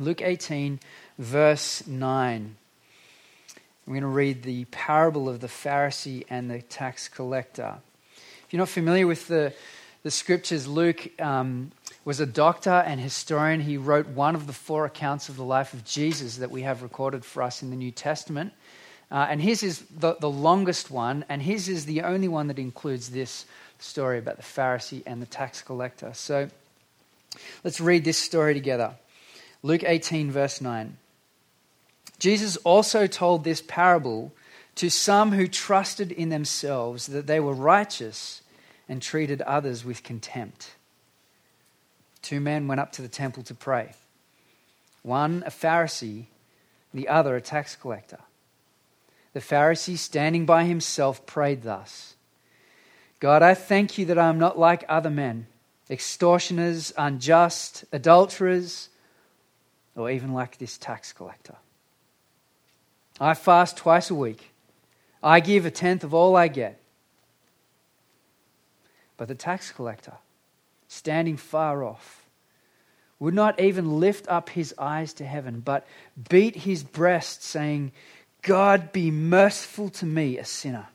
Luke 18, verse 9. We're going to read the parable of the Pharisee and the tax collector. If you're not familiar with the, the scriptures, Luke um, was a doctor and historian. He wrote one of the four accounts of the life of Jesus that we have recorded for us in the New Testament. Uh, and his is the, the longest one, and his is the only one that includes this story about the Pharisee and the tax collector. So let's read this story together. Luke 18, verse 9. Jesus also told this parable to some who trusted in themselves that they were righteous and treated others with contempt. Two men went up to the temple to pray one a Pharisee, the other a tax collector. The Pharisee, standing by himself, prayed thus God, I thank you that I am not like other men, extortioners, unjust, adulterers, or even like this tax collector. I fast twice a week. I give a tenth of all I get. But the tax collector, standing far off, would not even lift up his eyes to heaven, but beat his breast, saying, God be merciful to me, a sinner.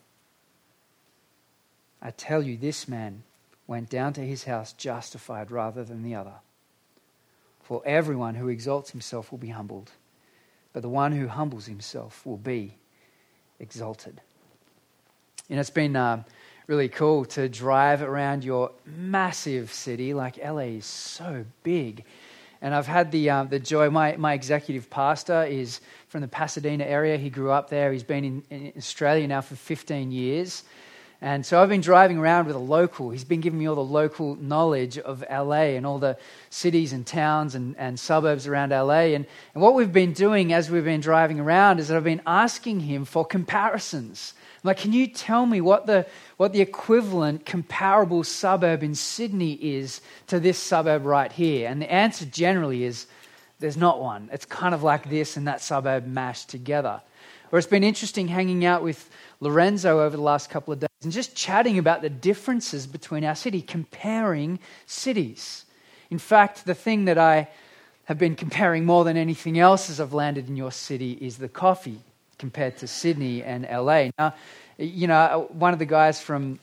I tell you, this man went down to his house justified rather than the other. For everyone who exalts himself will be humbled but the one who humbles himself will be exalted. You know, it's been uh, really cool to drive around your massive city. Like LA is so big. And I've had the, uh, the joy, my, my executive pastor is from the Pasadena area. He grew up there. He's been in, in Australia now for 15 years. And so I've been driving around with a local. He's been giving me all the local knowledge of LA and all the cities and towns and, and suburbs around LA. And, and what we've been doing as we've been driving around is that I've been asking him for comparisons. I'm like, can you tell me what the, what the equivalent comparable suburb in Sydney is to this suburb right here? And the answer generally is there's not one. It's kind of like this and that suburb mashed together. Or it's been interesting hanging out with Lorenzo over the last couple of days and just chatting about the differences between our city, comparing cities. In fact, the thing that I have been comparing more than anything else as I've landed in your city is the coffee compared to Sydney and LA. Now, you know, one of the guys from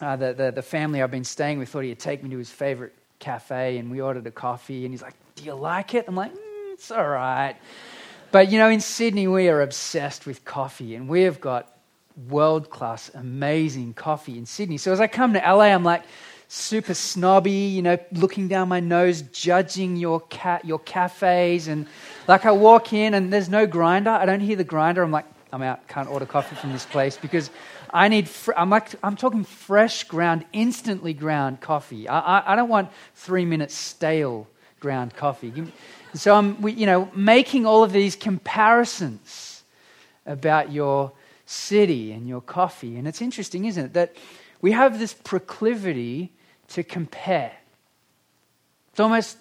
uh, the, the, the family I've been staying with thought he'd take me to his favorite cafe, and we ordered a coffee, and he's like, Do you like it? I'm like, mm, It's all right. But, you know, in Sydney, we are obsessed with coffee, and we have got world class, amazing coffee in Sydney. So as I come to LA, I'm like super snobby, you know, looking down my nose, judging your cat, your cafes, and like I walk in and there's no grinder. I don't hear the grinder. I'm like, I'm out. Can't order coffee from this place because I need. Fr- I'm like, I'm talking fresh ground, instantly ground coffee. I, I, I don't want three minutes stale ground coffee. So I'm, you know, making all of these comparisons about your city and your coffee. And it's interesting, isn't it, that we have this proclivity to compare. It's almost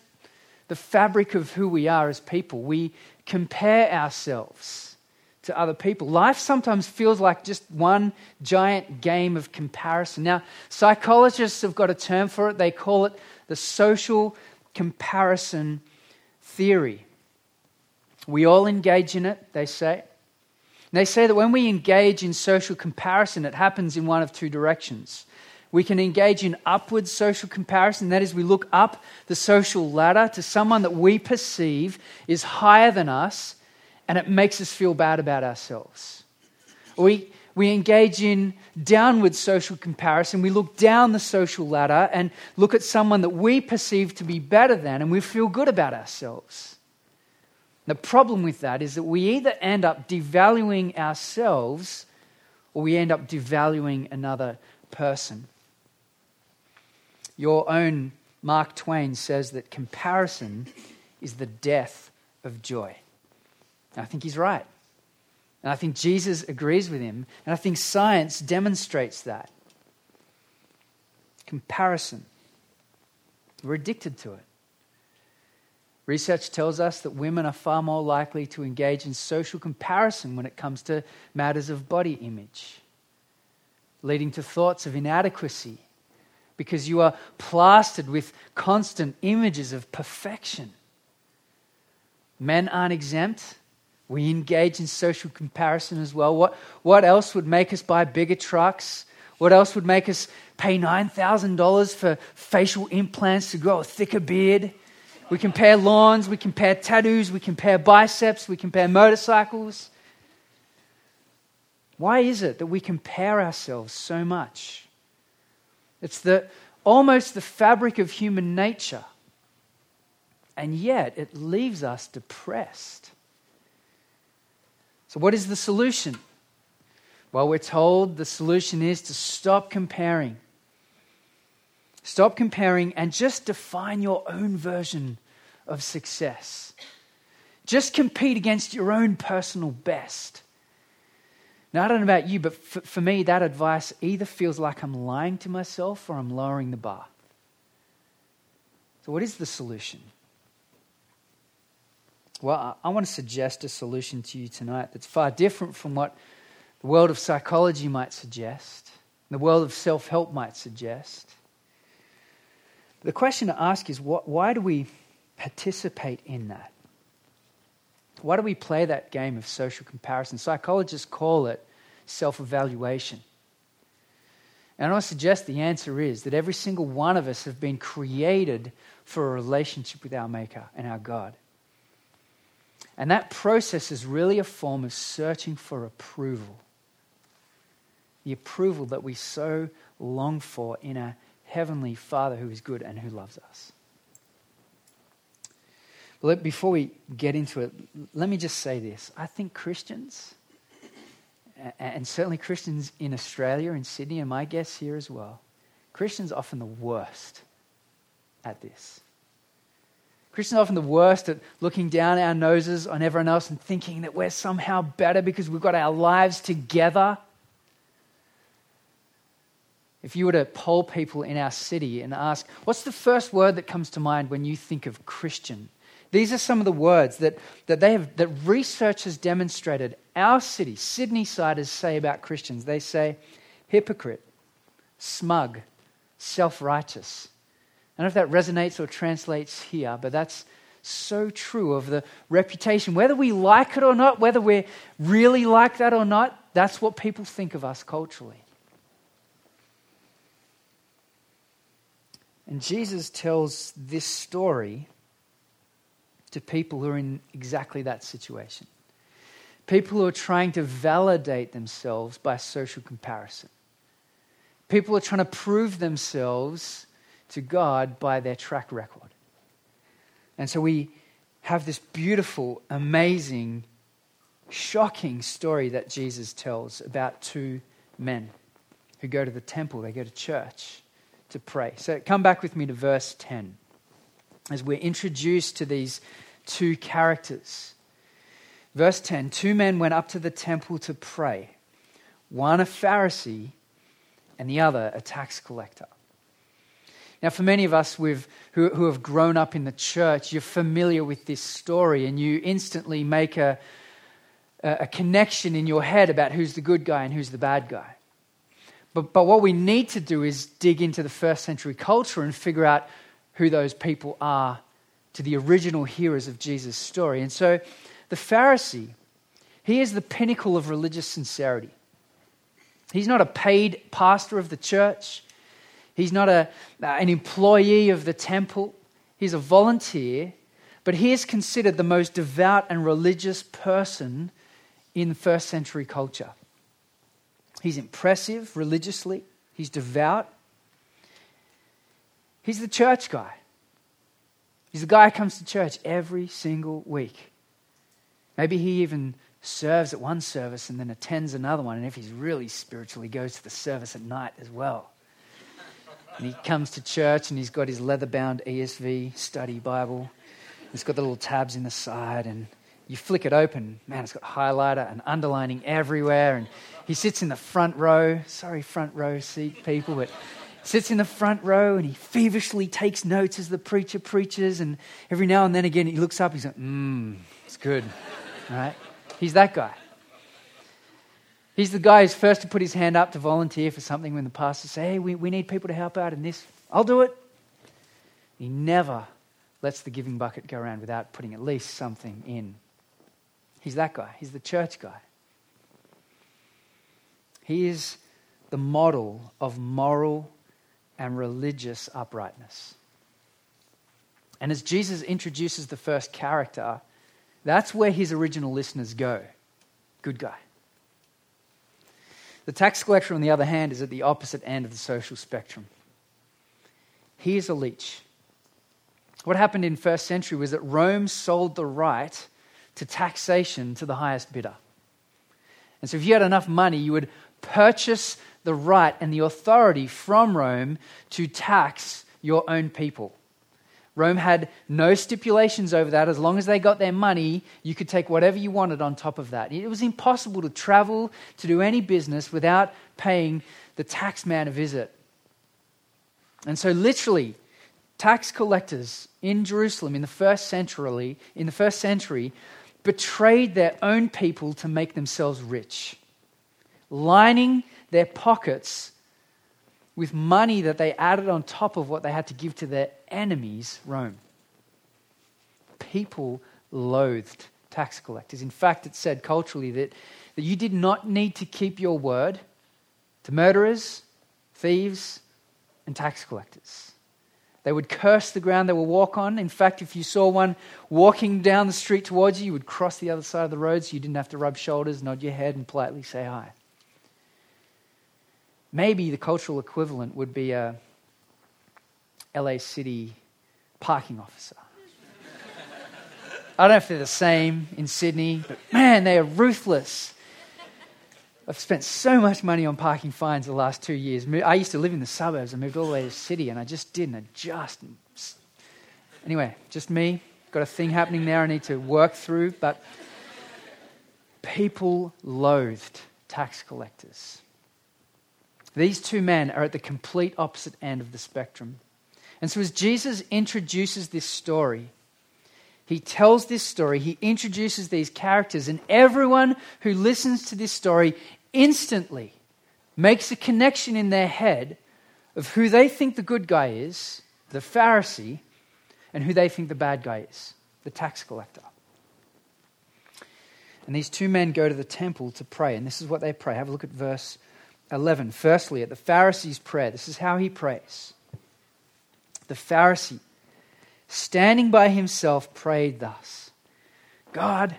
the fabric of who we are as people. We compare ourselves to other people. Life sometimes feels like just one giant game of comparison. Now, psychologists have got a term for it. They call it the social comparison theory. We all engage in it, they say. They say that when we engage in social comparison, it happens in one of two directions. We can engage in upward social comparison, that is, we look up the social ladder to someone that we perceive is higher than us, and it makes us feel bad about ourselves. We, we engage in downward social comparison. We look down the social ladder and look at someone that we perceive to be better than, and we feel good about ourselves. The problem with that is that we either end up devaluing ourselves or we end up devaluing another person. Your own Mark Twain says that comparison is the death of joy. And I think he's right. And I think Jesus agrees with him. And I think science demonstrates that. Comparison. We're addicted to it. Research tells us that women are far more likely to engage in social comparison when it comes to matters of body image, leading to thoughts of inadequacy because you are plastered with constant images of perfection. Men aren't exempt. We engage in social comparison as well. What, what else would make us buy bigger trucks? What else would make us pay $9,000 for facial implants to grow a thicker beard? We compare lawns, we compare tattoos, we compare biceps, we compare motorcycles. Why is it that we compare ourselves so much? It's the, almost the fabric of human nature. And yet it leaves us depressed. So, what is the solution? Well, we're told the solution is to stop comparing. Stop comparing and just define your own version of success. Just compete against your own personal best. Now, I don't know about you, but for, for me, that advice either feels like I'm lying to myself or I'm lowering the bar. So, what is the solution? Well, I want to suggest a solution to you tonight that's far different from what the world of psychology might suggest, the world of self help might suggest. The question to ask is what, why do we participate in that? Why do we play that game of social comparison? Psychologists call it self evaluation. And I suggest the answer is that every single one of us have been created for a relationship with our Maker and our God. And that process is really a form of searching for approval. The approval that we so long for in a heavenly Father who is good and who loves us. But before we get into it, let me just say this. I think Christians, and certainly Christians in Australia, in Sydney, and my guests here as well, Christians are often the worst at this. Christians are often the worst at looking down our noses on everyone else and thinking that we're somehow better because we've got our lives together. If you were to poll people in our city and ask, what's the first word that comes to mind when you think of Christian? These are some of the words that, that, they have, that research has demonstrated our city, Sydney siders, say about Christians. They say hypocrite, smug, self righteous, I don't know if that resonates or translates here, but that's so true of the reputation. Whether we like it or not, whether we're really like that or not, that's what people think of us culturally. And Jesus tells this story to people who are in exactly that situation. People who are trying to validate themselves by social comparison. People who are trying to prove themselves to God by their track record. And so we have this beautiful, amazing, shocking story that Jesus tells about two men who go to the temple, they go to church to pray. So come back with me to verse 10 as we're introduced to these two characters. Verse 10 Two men went up to the temple to pray, one a Pharisee and the other a tax collector. Now, for many of us who, who have grown up in the church, you're familiar with this story and you instantly make a, a connection in your head about who's the good guy and who's the bad guy. But, but what we need to do is dig into the first century culture and figure out who those people are to the original hearers of Jesus' story. And so the Pharisee, he is the pinnacle of religious sincerity. He's not a paid pastor of the church. He's not a, uh, an employee of the temple, he's a volunteer, but he is considered the most devout and religious person in first century culture. He's impressive religiously, he's devout. He's the church guy. He's the guy who comes to church every single week. Maybe he even serves at one service and then attends another one. And if he's really spiritual, he goes to the service at night as well. And he comes to church and he's got his leather bound ESV study Bible. It's got the little tabs in the side, and you flick it open. Man, it's got highlighter and underlining everywhere. And he sits in the front row. Sorry, front row seat people, but sits in the front row and he feverishly takes notes as the preacher preaches. And every now and then again, he looks up. He's like, mmm, it's good. Right? He's that guy. He's the guy who's first to put his hand up to volunteer for something when the pastor says, hey, we, we need people to help out in this. I'll do it. He never lets the giving bucket go around without putting at least something in. He's that guy. He's the church guy. He is the model of moral and religious uprightness. And as Jesus introduces the first character, that's where his original listeners go. Good guy. The tax collector, on the other hand, is at the opposite end of the social spectrum. He is a leech. What happened in first century was that Rome sold the right to taxation to the highest bidder. And so if you had enough money, you would purchase the right and the authority from Rome to tax your own people. Rome had no stipulations over that. As long as they got their money, you could take whatever you wanted on top of that. It was impossible to travel, to do any business without paying the tax man a visit. And so, literally, tax collectors in Jerusalem in the first century, in the first century betrayed their own people to make themselves rich, lining their pockets with money that they added on top of what they had to give to their enemies, Rome. People loathed tax collectors. In fact, it said culturally that, that you did not need to keep your word to murderers, thieves, and tax collectors. They would curse the ground they would walk on. In fact, if you saw one walking down the street towards you, you would cross the other side of the road so you didn't have to rub shoulders, nod your head, and politely say hi. Maybe the cultural equivalent would be a LA City parking officer. I don't know if they're the same in Sydney, but man, they are ruthless. I've spent so much money on parking fines the last two years. I used to live in the suburbs. I moved all the way to the city, and I just didn't adjust. Anyway, just me. Got a thing happening there I need to work through. But people loathed tax collectors. These two men are at the complete opposite end of the spectrum. And so, as Jesus introduces this story, he tells this story, he introduces these characters, and everyone who listens to this story instantly makes a connection in their head of who they think the good guy is, the Pharisee, and who they think the bad guy is, the tax collector. And these two men go to the temple to pray, and this is what they pray. Have a look at verse 11. Firstly, at the Pharisee's prayer, this is how he prays. The Pharisee, standing by himself, prayed thus God,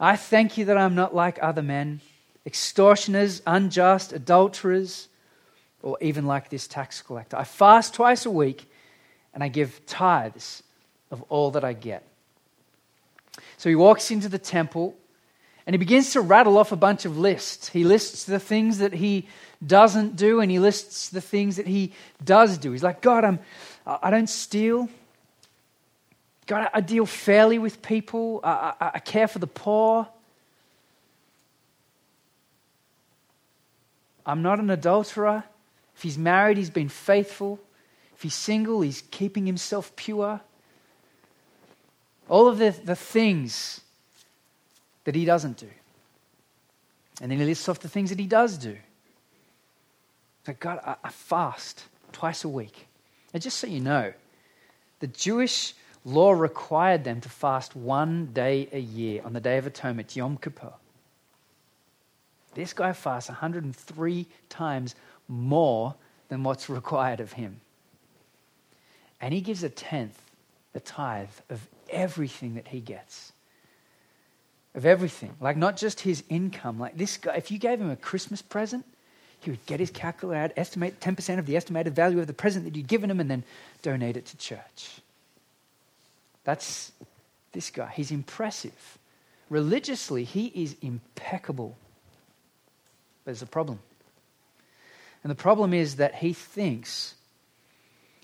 I thank you that I'm not like other men extortioners, unjust, adulterers, or even like this tax collector. I fast twice a week and I give tithes of all that I get. So he walks into the temple and he begins to rattle off a bunch of lists. He lists the things that he doesn't do and he lists the things that he does do. He's like, God, I'm, I don't steal. God, I deal fairly with people. I, I, I care for the poor. I'm not an adulterer. If he's married, he's been faithful. If he's single, he's keeping himself pure. All of the, the things that he doesn't do. And then he lists off the things that he does do. Like, God, I, I fast twice a week. And just so you know, the Jewish law required them to fast one day a year on the Day of Atonement, Yom Kippur. This guy fasts 103 times more than what's required of him. And he gives a tenth, a tithe of everything that he gets. Of everything. Like not just his income. Like this guy, if you gave him a Christmas present, he would get his calculator out, estimate 10% of the estimated value of the present that you'd given him, and then donate it to church. That's this guy. He's impressive. Religiously, he is impeccable. But there's a problem. And the problem is that he thinks,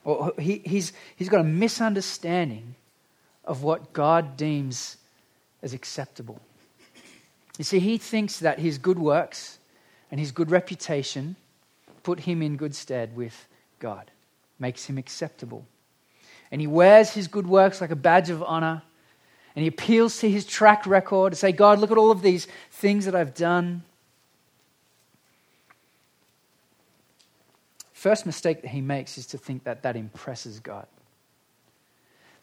or he, he's, he's got a misunderstanding of what God deems as acceptable. You see, he thinks that his good works and his good reputation put him in good stead with God, makes him acceptable. And he wears his good works like a badge of honor, and he appeals to his track record to say, God, look at all of these things that I've done. First mistake that he makes is to think that that impresses God.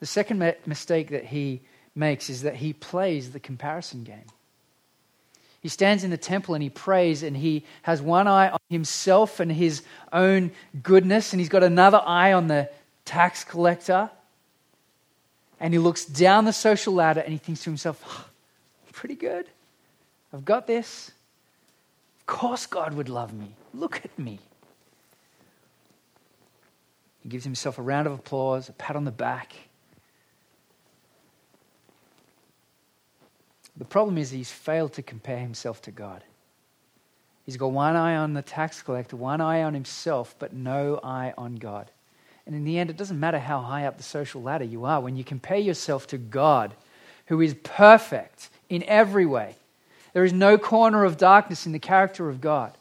The second mistake that he makes is that he plays the comparison game. He stands in the temple and he prays, and he has one eye on himself and his own goodness, and he's got another eye on the tax collector. And he looks down the social ladder and he thinks to himself, oh, pretty good. I've got this. Of course, God would love me. Look at me. He gives himself a round of applause, a pat on the back. The problem is he's failed to compare himself to God. He's got one eye on the tax collector, one eye on himself, but no eye on God. And in the end, it doesn't matter how high up the social ladder you are. When you compare yourself to God, who is perfect in every way, there is no corner of darkness in the character of God.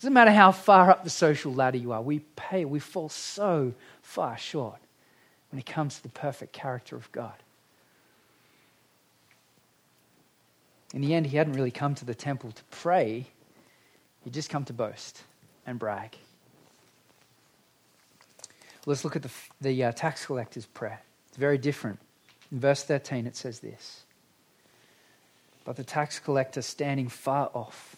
Doesn't matter how far up the social ladder you are, we pay, we fall so far short when it comes to the perfect character of God. In the end, he hadn't really come to the temple to pray, he'd just come to boast and brag. Let's look at the, the uh, tax collector's prayer. It's very different. In verse 13, it says this But the tax collector, standing far off,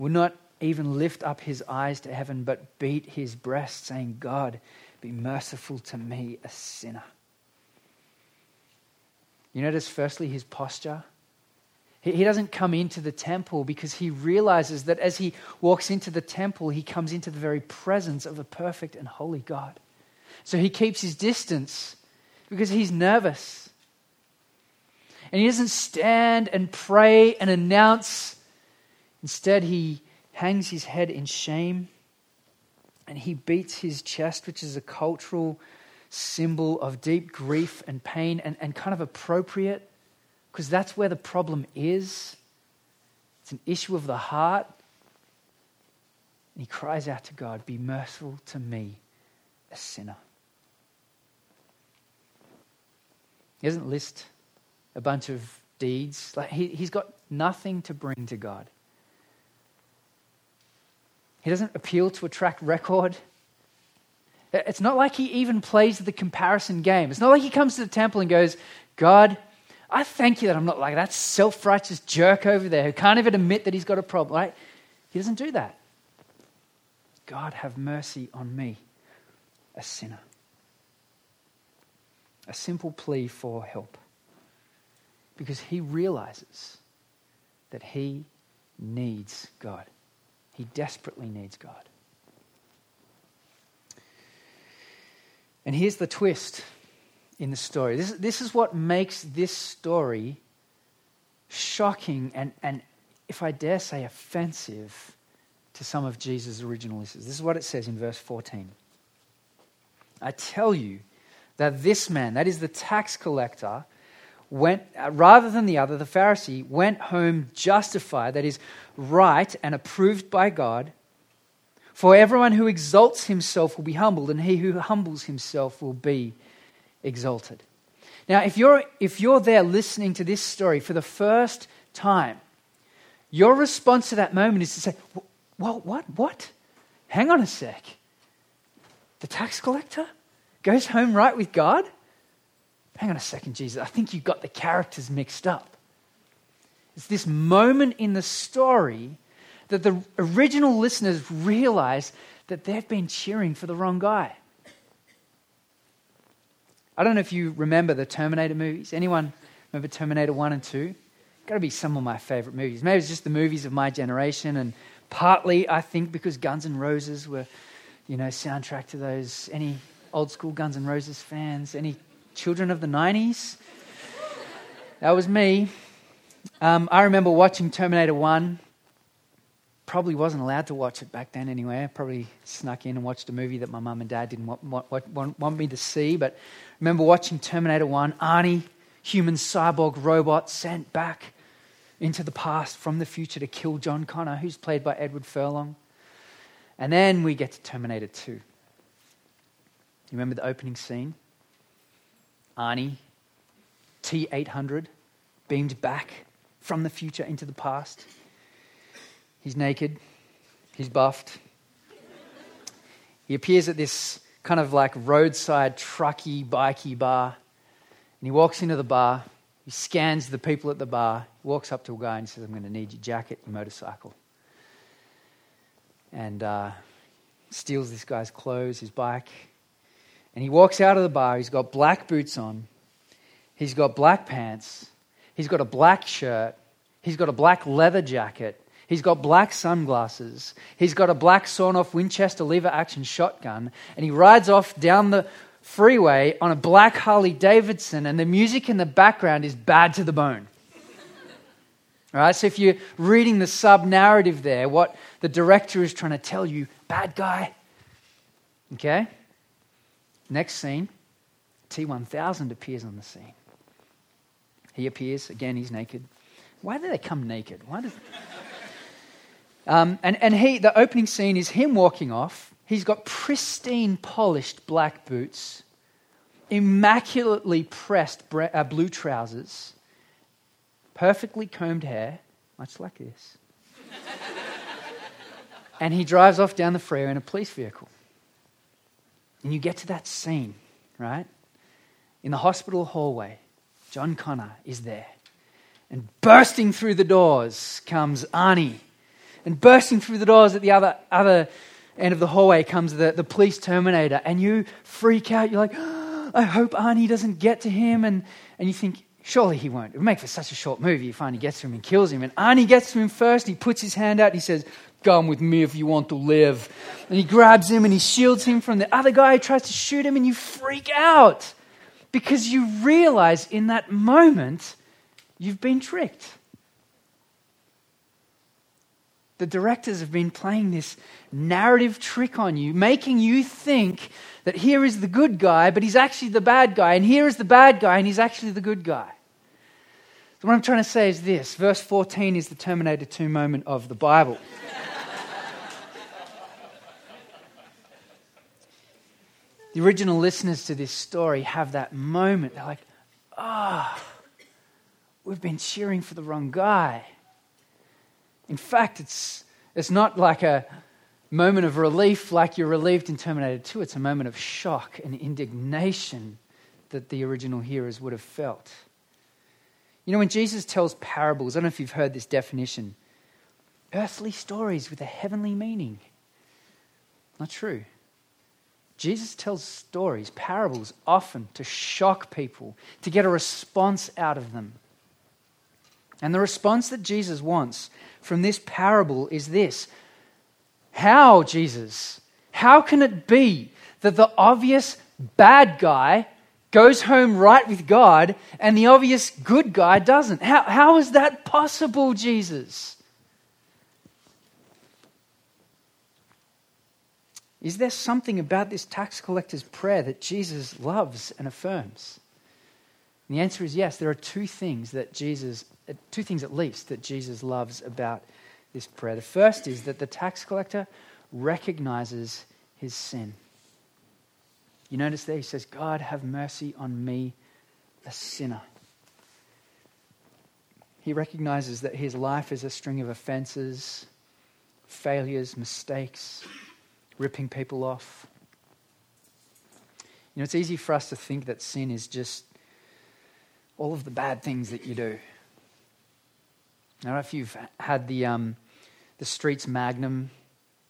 would not even lift up his eyes to heaven, but beat his breast, saying, God, be merciful to me, a sinner. You notice, firstly, his posture. He doesn't come into the temple because he realizes that as he walks into the temple, he comes into the very presence of a perfect and holy God. So he keeps his distance because he's nervous. And he doesn't stand and pray and announce. Instead, he hangs his head in shame and he beats his chest, which is a cultural symbol of deep grief and pain and, and kind of appropriate because that's where the problem is. It's an issue of the heart. And he cries out to God, Be merciful to me, a sinner. He doesn't list a bunch of deeds. Like he, he's got nothing to bring to God. He doesn't appeal to a track record. It's not like he even plays the comparison game. It's not like he comes to the temple and goes, God, I thank you that I'm not like that self righteous jerk over there who can't even admit that he's got a problem, right? He doesn't do that. God, have mercy on me, a sinner. A simple plea for help. Because he realizes that he needs God. He desperately needs God. And here's the twist in the story. This, this is what makes this story shocking and, and, if I dare say, offensive to some of Jesus' original listeners. This is what it says in verse 14. I tell you that this man, that is the tax collector, went, uh, rather than the other, the Pharisee, went home justified, that is, right and approved by God. For everyone who exalts himself will be humbled, and he who humbles himself will be exalted. Now, if you're, if you're there listening to this story for the first time, your response to that moment is to say, Well, what? What? Hang on a sec. The tax collector goes home right with God? Hang on a second, Jesus. I think you've got the characters mixed up. It's this moment in the story that the original listeners realize that they've been cheering for the wrong guy. I don't know if you remember the Terminator movies. Anyone remember Terminator 1 and 2? Got to be some of my favorite movies. Maybe it's just the movies of my generation, and partly, I think, because Guns N' Roses were, you know, soundtrack to those. Any old school Guns N' Roses fans? Any children of the 90s? That was me. Um, I remember watching Terminator 1 probably wasn't allowed to watch it back then anyway. I probably snuck in and watched a movie that my mum and dad didn't want, want, want, want me to see. But I remember watching Terminator 1, Arnie, human cyborg robot, sent back into the past from the future to kill John Connor, who's played by Edward Furlong. And then we get to Terminator 2. You remember the opening scene? Arnie, T 800, beamed back from the future into the past He's naked, he's buffed. He appears at this kind of like roadside trucky, bikey bar. And he walks into the bar, he scans the people at the bar, walks up to a guy and says, I'm going to need your jacket, your motorcycle. And uh, steals this guy's clothes, his bike. And he walks out of the bar, he's got black boots on, he's got black pants, he's got a black shirt, he's got a black leather jacket, He's got black sunglasses. He's got a black sawn off Winchester lever action shotgun. And he rides off down the freeway on a black Harley Davidson. And the music in the background is bad to the bone. All right, so if you're reading the sub narrative there, what the director is trying to tell you, bad guy. Okay? Next scene T 1000 appears on the scene. He appears, again, he's naked. Why do they come naked? Why. Um, and and he, the opening scene is him walking off. He's got pristine, polished black boots, immaculately pressed uh, blue trousers, perfectly combed hair, much like this. and he drives off down the freeway in a police vehicle. And you get to that scene, right? In the hospital hallway, John Connor is there. And bursting through the doors comes Arnie and bursting through the doors at the other, other end of the hallway comes the, the police terminator, and you freak out. You're like, oh, I hope Arnie doesn't get to him. And, and you think, surely he won't. It would make for such a short movie. He finally gets to him and kills him. And Arnie gets to him first. He puts his hand out. And he says, Come with me if you want to live. And he grabs him and he shields him from the other guy who tries to shoot him. And you freak out because you realize in that moment you've been tricked the directors have been playing this narrative trick on you, making you think that here is the good guy, but he's actually the bad guy, and here is the bad guy, and he's actually the good guy. So, what I'm trying to say is this verse 14 is the Terminator 2 moment of the Bible. the original listeners to this story have that moment. They're like, ah, oh, we've been cheering for the wrong guy. In fact, it's, it's not like a moment of relief like you're relieved in Terminator 2. It's a moment of shock and indignation that the original hearers would have felt. You know, when Jesus tells parables, I don't know if you've heard this definition earthly stories with a heavenly meaning. Not true. Jesus tells stories, parables, often to shock people, to get a response out of them. And the response that Jesus wants from this parable is this How, Jesus? How can it be that the obvious bad guy goes home right with God and the obvious good guy doesn't? How, how is that possible, Jesus? Is there something about this tax collector's prayer that Jesus loves and affirms? And the answer is yes. There are two things that Jesus two things at least that Jesus loves about this prayer. The first is that the tax collector recognizes his sin. You notice there, he says, God, have mercy on me, a sinner. He recognizes that his life is a string of offenses, failures, mistakes, ripping people off. You know, it's easy for us to think that sin is just all of the bad things that you do. I don't know if you've had the, um, the Streets Magnum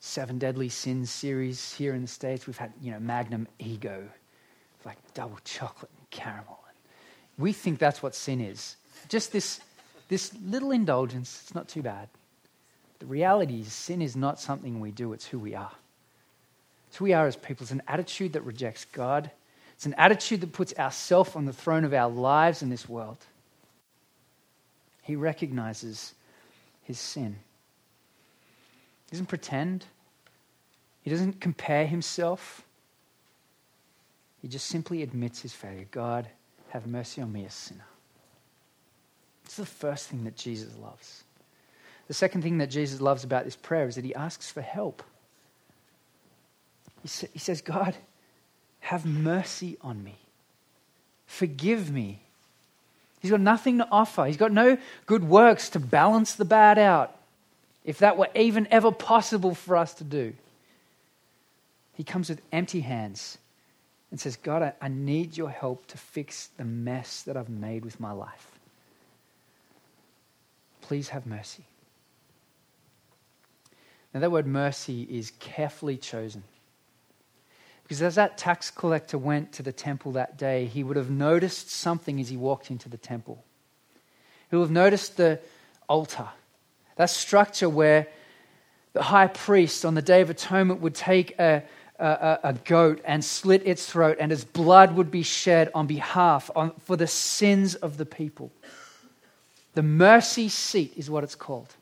Seven Deadly Sins series here in the States. We've had, you know, Magnum Ego, like double chocolate and caramel. We think that's what sin is. Just this, this little indulgence, it's not too bad. The reality is, sin is not something we do, it's who we are. It's who we are as people. It's an attitude that rejects God, it's an attitude that puts ourself on the throne of our lives in this world. He recognizes his sin. He doesn't pretend, he doesn't compare himself. He just simply admits his failure. God, have mercy on me, a sinner. It's the first thing that Jesus loves. The second thing that Jesus loves about this prayer is that he asks for help. He, sa- he says, God, have mercy on me. Forgive me He's got nothing to offer. He's got no good works to balance the bad out, if that were even ever possible for us to do. He comes with empty hands and says, God, I, I need your help to fix the mess that I've made with my life. Please have mercy. Now, that word mercy is carefully chosen. Because as that tax collector went to the temple that day, he would have noticed something as he walked into the temple. He would have noticed the altar, that structure where the high priest on the Day of Atonement would take a, a, a, goat and slit its throat, and its blood would be shed on behalf on, for the sins of the people. The mercy seat is what it's called.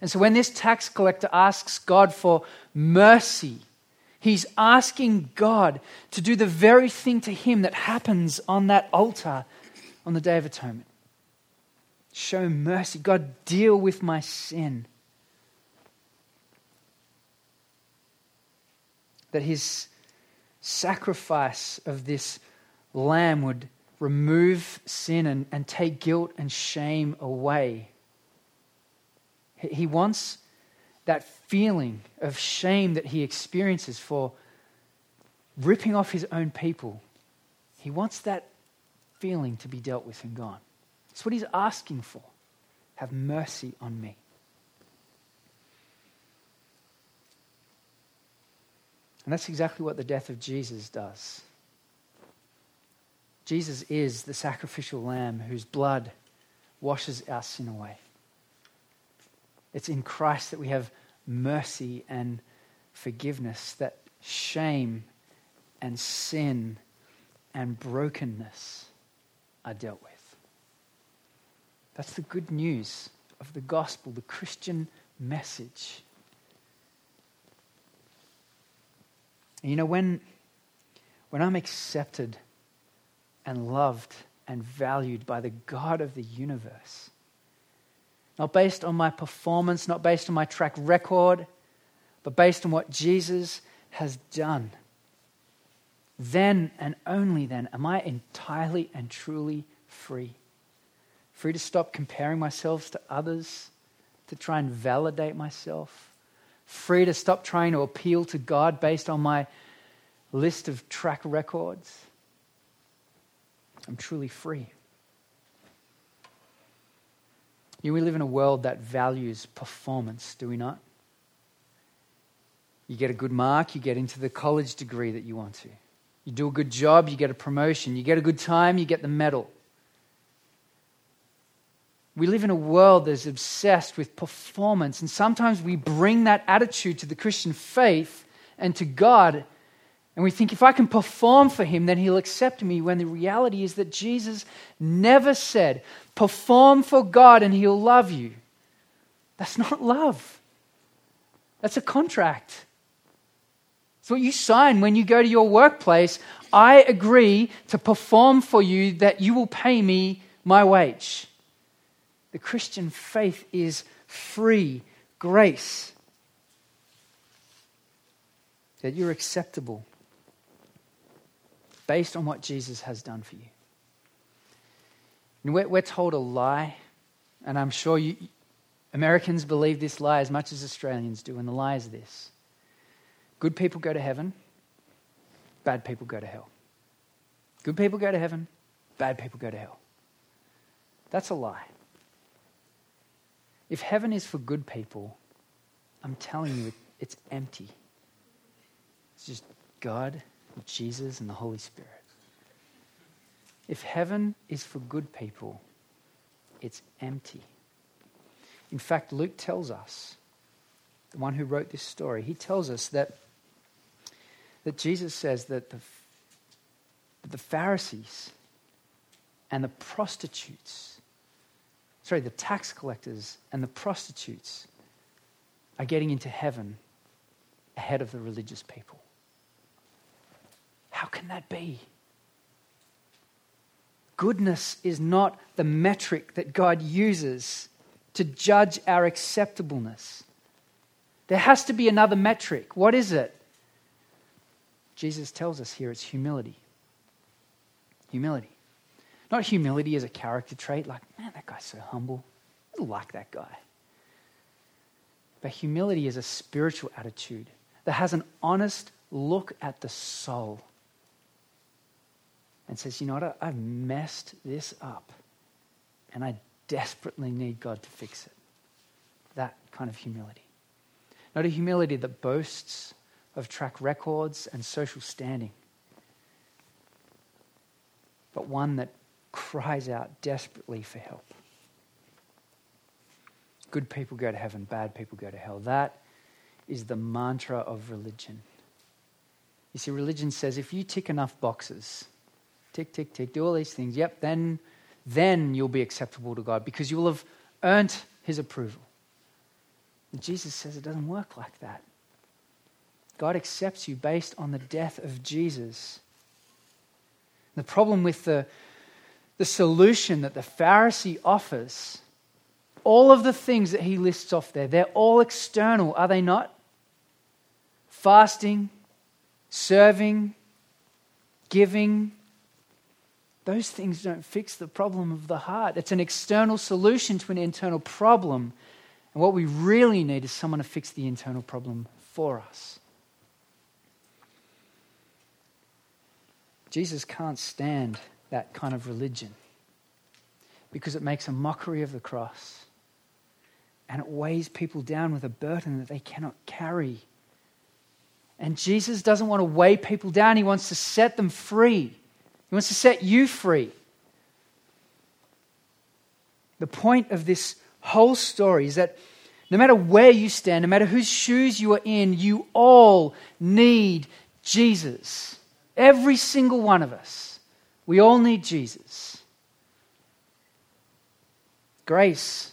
And so when this tax collector asks God for mercy, he's asking God to do the very thing to him that happens on that altar on the Day of Atonement. Show mercy. God, deal with my sin. That his sacrifice of this lamb would remove sin and, and take guilt and shame away. He wants that feeling of shame that he experiences for ripping off his own people. He wants that feeling to be dealt with and gone. That's what he's asking for. Have mercy on me. And that's exactly what the death of Jesus does. Jesus is the sacrificial lamb whose blood washes our sin away. It's in Christ that we have mercy and forgiveness, that shame and sin and brokenness are dealt with. That's the good news of the gospel, the Christian message. You know, when, when I'm accepted and loved and valued by the God of the universe, not based on my performance, not based on my track record, but based on what Jesus has done, then and only then am I entirely and truly free. Free to stop comparing myself to others, to try and validate myself. Free to stop trying to appeal to God based on my list of track records. I'm truly free. You know, we live in a world that values performance, do we not? You get a good mark, you get into the college degree that you want to. You do a good job, you get a promotion. You get a good time, you get the medal. We live in a world that's obsessed with performance, and sometimes we bring that attitude to the Christian faith and to God and we think if I can perform for him, then he'll accept me, when the reality is that Jesus never said, perform for God and he'll love you. That's not love, that's a contract. It's what you sign when you go to your workplace. I agree to perform for you that you will pay me my wage. The Christian faith is free grace, that you're acceptable based on what Jesus has done for you. And we're, we're told a lie, and I'm sure you, Americans believe this lie as much as Australians do, and the lie is this good people go to heaven, bad people go to hell. Good people go to heaven, bad people go to hell. That's a lie. If heaven is for good people, I'm telling you, it's empty. It's just God Jesus and the Holy Spirit. If heaven is for good people, it's empty. In fact, Luke tells us, the one who wrote this story, he tells us that, that Jesus says that the, that the Pharisees and the prostitutes, sorry, the tax collectors and the prostitutes are getting into heaven ahead of the religious people. How can that be? Goodness is not the metric that God uses to judge our acceptableness. There has to be another metric. What is it? Jesus tells us here it's humility. Humility. Not humility as a character trait, like, man, that guy's so humble. I like that guy. But humility is a spiritual attitude, that has an honest look at the soul and says, You know what? I've messed this up and I desperately need God to fix it. That kind of humility. Not a humility that boasts of track records and social standing, but one that cries out desperately for help. Good people go to heaven, bad people go to hell. That is the mantra of religion. You see, religion says if you tick enough boxes, tick, tick, tick, do all these things, yep, then, then you'll be acceptable to God because you will have earned his approval. And Jesus says it doesn't work like that. God accepts you based on the death of Jesus. The problem with the, the solution that the Pharisee offers, all of the things that he lists off there, they're all external, are they not? Fasting, serving, giving, those things don't fix the problem of the heart. It's an external solution to an internal problem. And what we really need is someone to fix the internal problem for us. Jesus can't stand that kind of religion because it makes a mockery of the cross and it weighs people down with a burden that they cannot carry. And Jesus doesn't want to weigh people down, He wants to set them free. He wants to set you free. The point of this whole story is that no matter where you stand, no matter whose shoes you are in, you all need Jesus. Every single one of us. We all need Jesus. Grace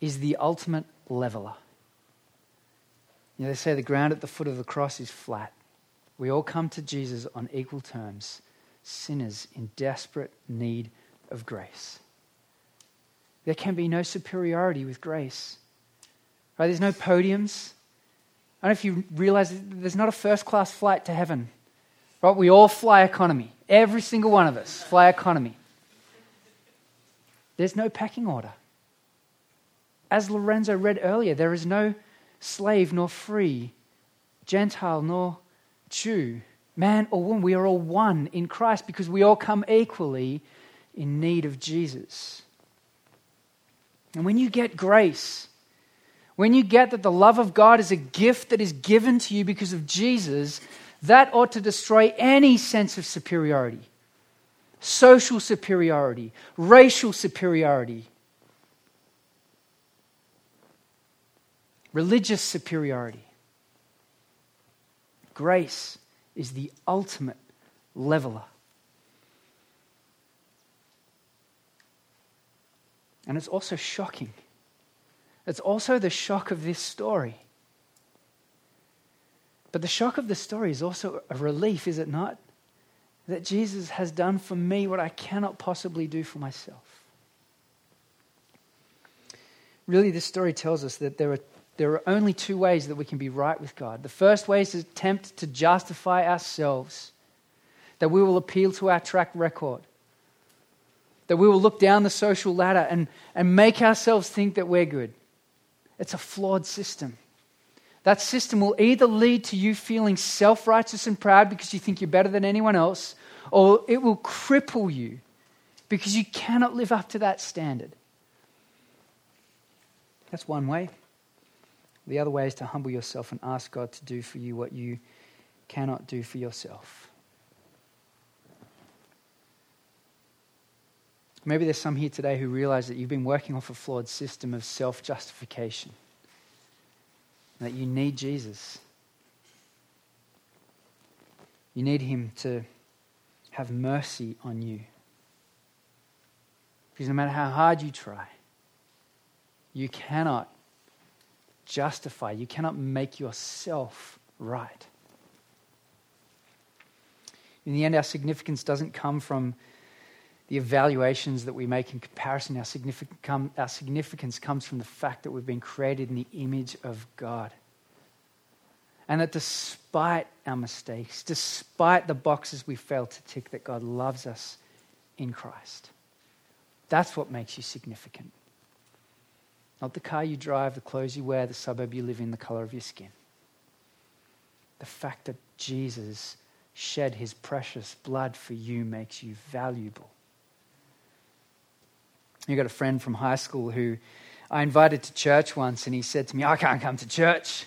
is the ultimate leveler. You know, they say the ground at the foot of the cross is flat. We all come to Jesus on equal terms, sinners in desperate need of grace. There can be no superiority with grace. Right? There's no podiums. I don't know if you realize there's not a first class flight to heaven. Right? We all fly economy. Every single one of us fly economy. There's no pecking order. As Lorenzo read earlier, there is no slave nor free, Gentile nor Jew, man or woman. We are all one in Christ because we all come equally in need of Jesus. And when you get grace, when you get that the love of God is a gift that is given to you because of Jesus, that ought to destroy any sense of superiority social superiority, racial superiority, religious superiority. Grace is the ultimate leveler. And it's also shocking. It's also the shock of this story. But the shock of the story is also a relief, is it not? That Jesus has done for me what I cannot possibly do for myself. Really, this story tells us that there are, there are only two ways that we can be right with God. The first way is to attempt to justify ourselves, that we will appeal to our track record, that we will look down the social ladder and, and make ourselves think that we're good. It's a flawed system. That system will either lead to you feeling self righteous and proud because you think you're better than anyone else, or it will cripple you because you cannot live up to that standard. That's one way. The other way is to humble yourself and ask God to do for you what you cannot do for yourself. Maybe there's some here today who realize that you've been working off a flawed system of self justification that you need Jesus. You need Him to have mercy on you. Because no matter how hard you try, you cannot justify, you cannot make yourself right. In the end, our significance doesn't come from the evaluations that we make in comparison, our, our significance comes from the fact that we've been created in the image of God. And that despite our mistakes, despite the boxes we fail to tick, that God loves us in Christ. That's what makes you significant. Not the car you drive, the clothes you wear, the suburb you live in, the color of your skin. The fact that Jesus shed his precious blood for you makes you valuable. You got a friend from high school who I invited to church once, and he said to me, I can't come to church.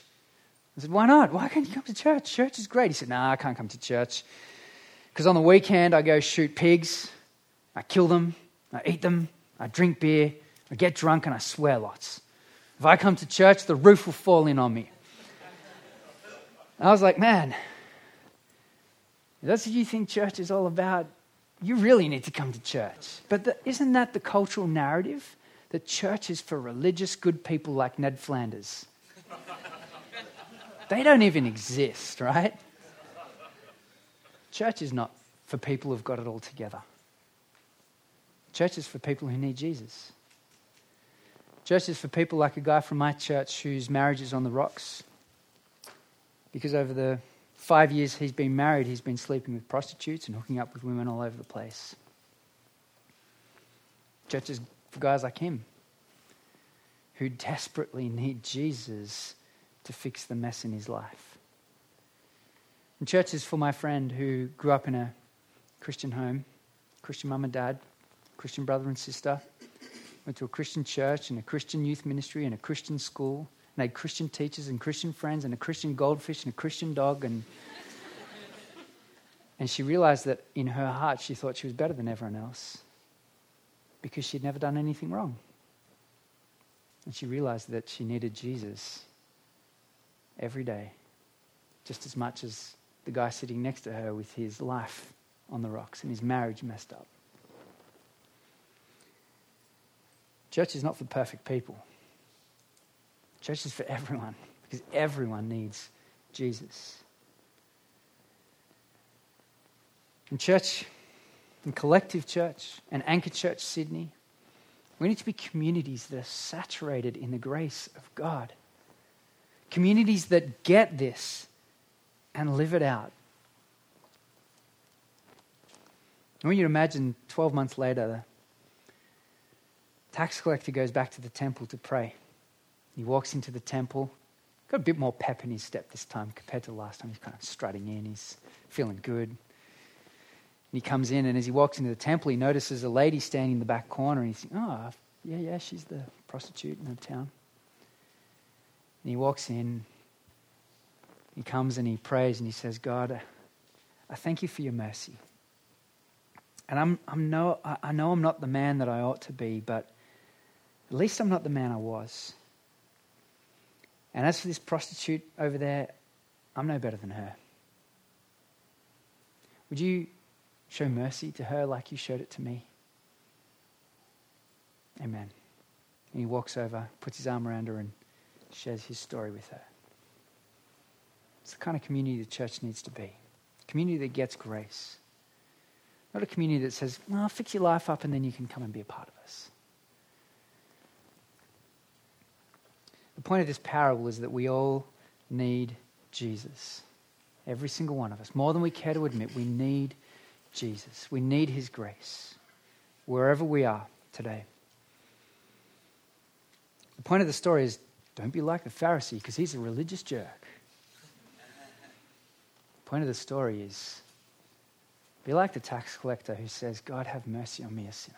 I said, Why not? Why can't you come to church? Church is great. He said, No, nah, I can't come to church. Because on the weekend, I go shoot pigs, I kill them, I eat them, I drink beer, I get drunk, and I swear lots. If I come to church, the roof will fall in on me. I was like, Man, that's what you think church is all about. You really need to come to church. But the, isn't that the cultural narrative? That church is for religious good people like Ned Flanders. they don't even exist, right? Church is not for people who've got it all together. Church is for people who need Jesus. Church is for people like a guy from my church whose marriage is on the rocks. Because over the five years he's been married, he's been sleeping with prostitutes and hooking up with women all over the place. Church is for guys like him who desperately need Jesus to fix the mess in his life. And church is for my friend who grew up in a Christian home, Christian mum and dad, Christian brother and sister, went to a Christian church and a Christian youth ministry and a Christian school, and had Christian teachers and Christian friends and a Christian goldfish and a Christian dog. And, and she realized that in her heart she thought she was better than everyone else because she'd never done anything wrong. And she realized that she needed Jesus every day, just as much as the guy sitting next to her with his life on the rocks and his marriage messed up. Church is not for perfect people. Church is for everyone because everyone needs Jesus. And church, and collective church, and anchor church Sydney, we need to be communities that are saturated in the grace of God. Communities that get this and live it out. I want you to imagine 12 months later, tax collector goes back to the temple to pray. He walks into the temple, got a bit more pep in his step this time compared to last time. He's kind of strutting in, he's feeling good. And he comes in, and as he walks into the temple, he notices a lady standing in the back corner, and he's thinking, oh, yeah, yeah, she's the prostitute in the town. And he walks in, he comes and he prays, and he says, God, I thank you for your mercy. And I'm, I'm no, I know I'm not the man that I ought to be, but at least I'm not the man I was. And as for this prostitute over there, I'm no better than her. Would you show mercy to her like you showed it to me? Amen. And he walks over, puts his arm around her, and shares his story with her. It's the kind of community the church needs to be community that gets grace. Not a community that says, well, fix your life up and then you can come and be a part of us. The point of this parable is that we all need Jesus. Every single one of us. More than we care to admit, we need Jesus. We need his grace wherever we are today. The point of the story is don't be like the Pharisee because he's a religious jerk. The point of the story is be like the tax collector who says, God, have mercy on me, a sinner.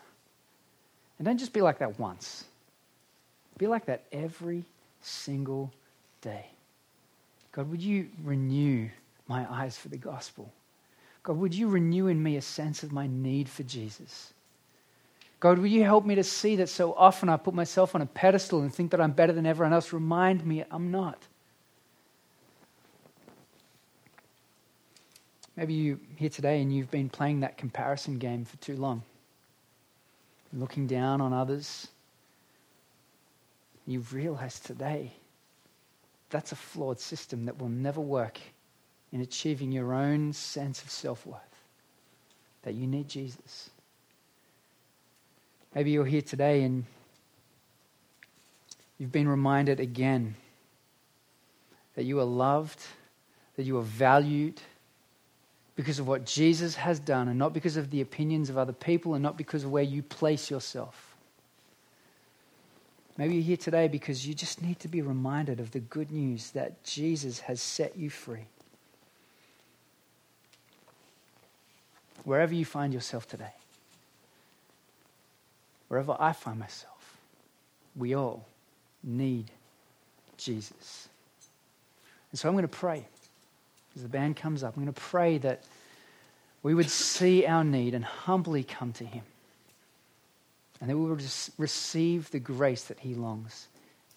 And don't just be like that once, be like that every single day. God, would you renew my eyes for the gospel? God, would you renew in me a sense of my need for Jesus? God, will you help me to see that so often I put myself on a pedestal and think that I'm better than everyone else? Remind me I'm not. Maybe you're here today and you've been playing that comparison game for too long, looking down on others, you've realized today that's a flawed system that will never work in achieving your own sense of self worth. That you need Jesus. Maybe you're here today and you've been reminded again that you are loved, that you are valued because of what Jesus has done, and not because of the opinions of other people, and not because of where you place yourself. Maybe you're here today because you just need to be reminded of the good news that Jesus has set you free. Wherever you find yourself today, wherever I find myself, we all need Jesus. And so I'm going to pray. As the band comes up, I'm going to pray that we would see our need and humbly come to Him. And that we would receive the grace that He longs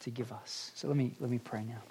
to give us. So let me, let me pray now.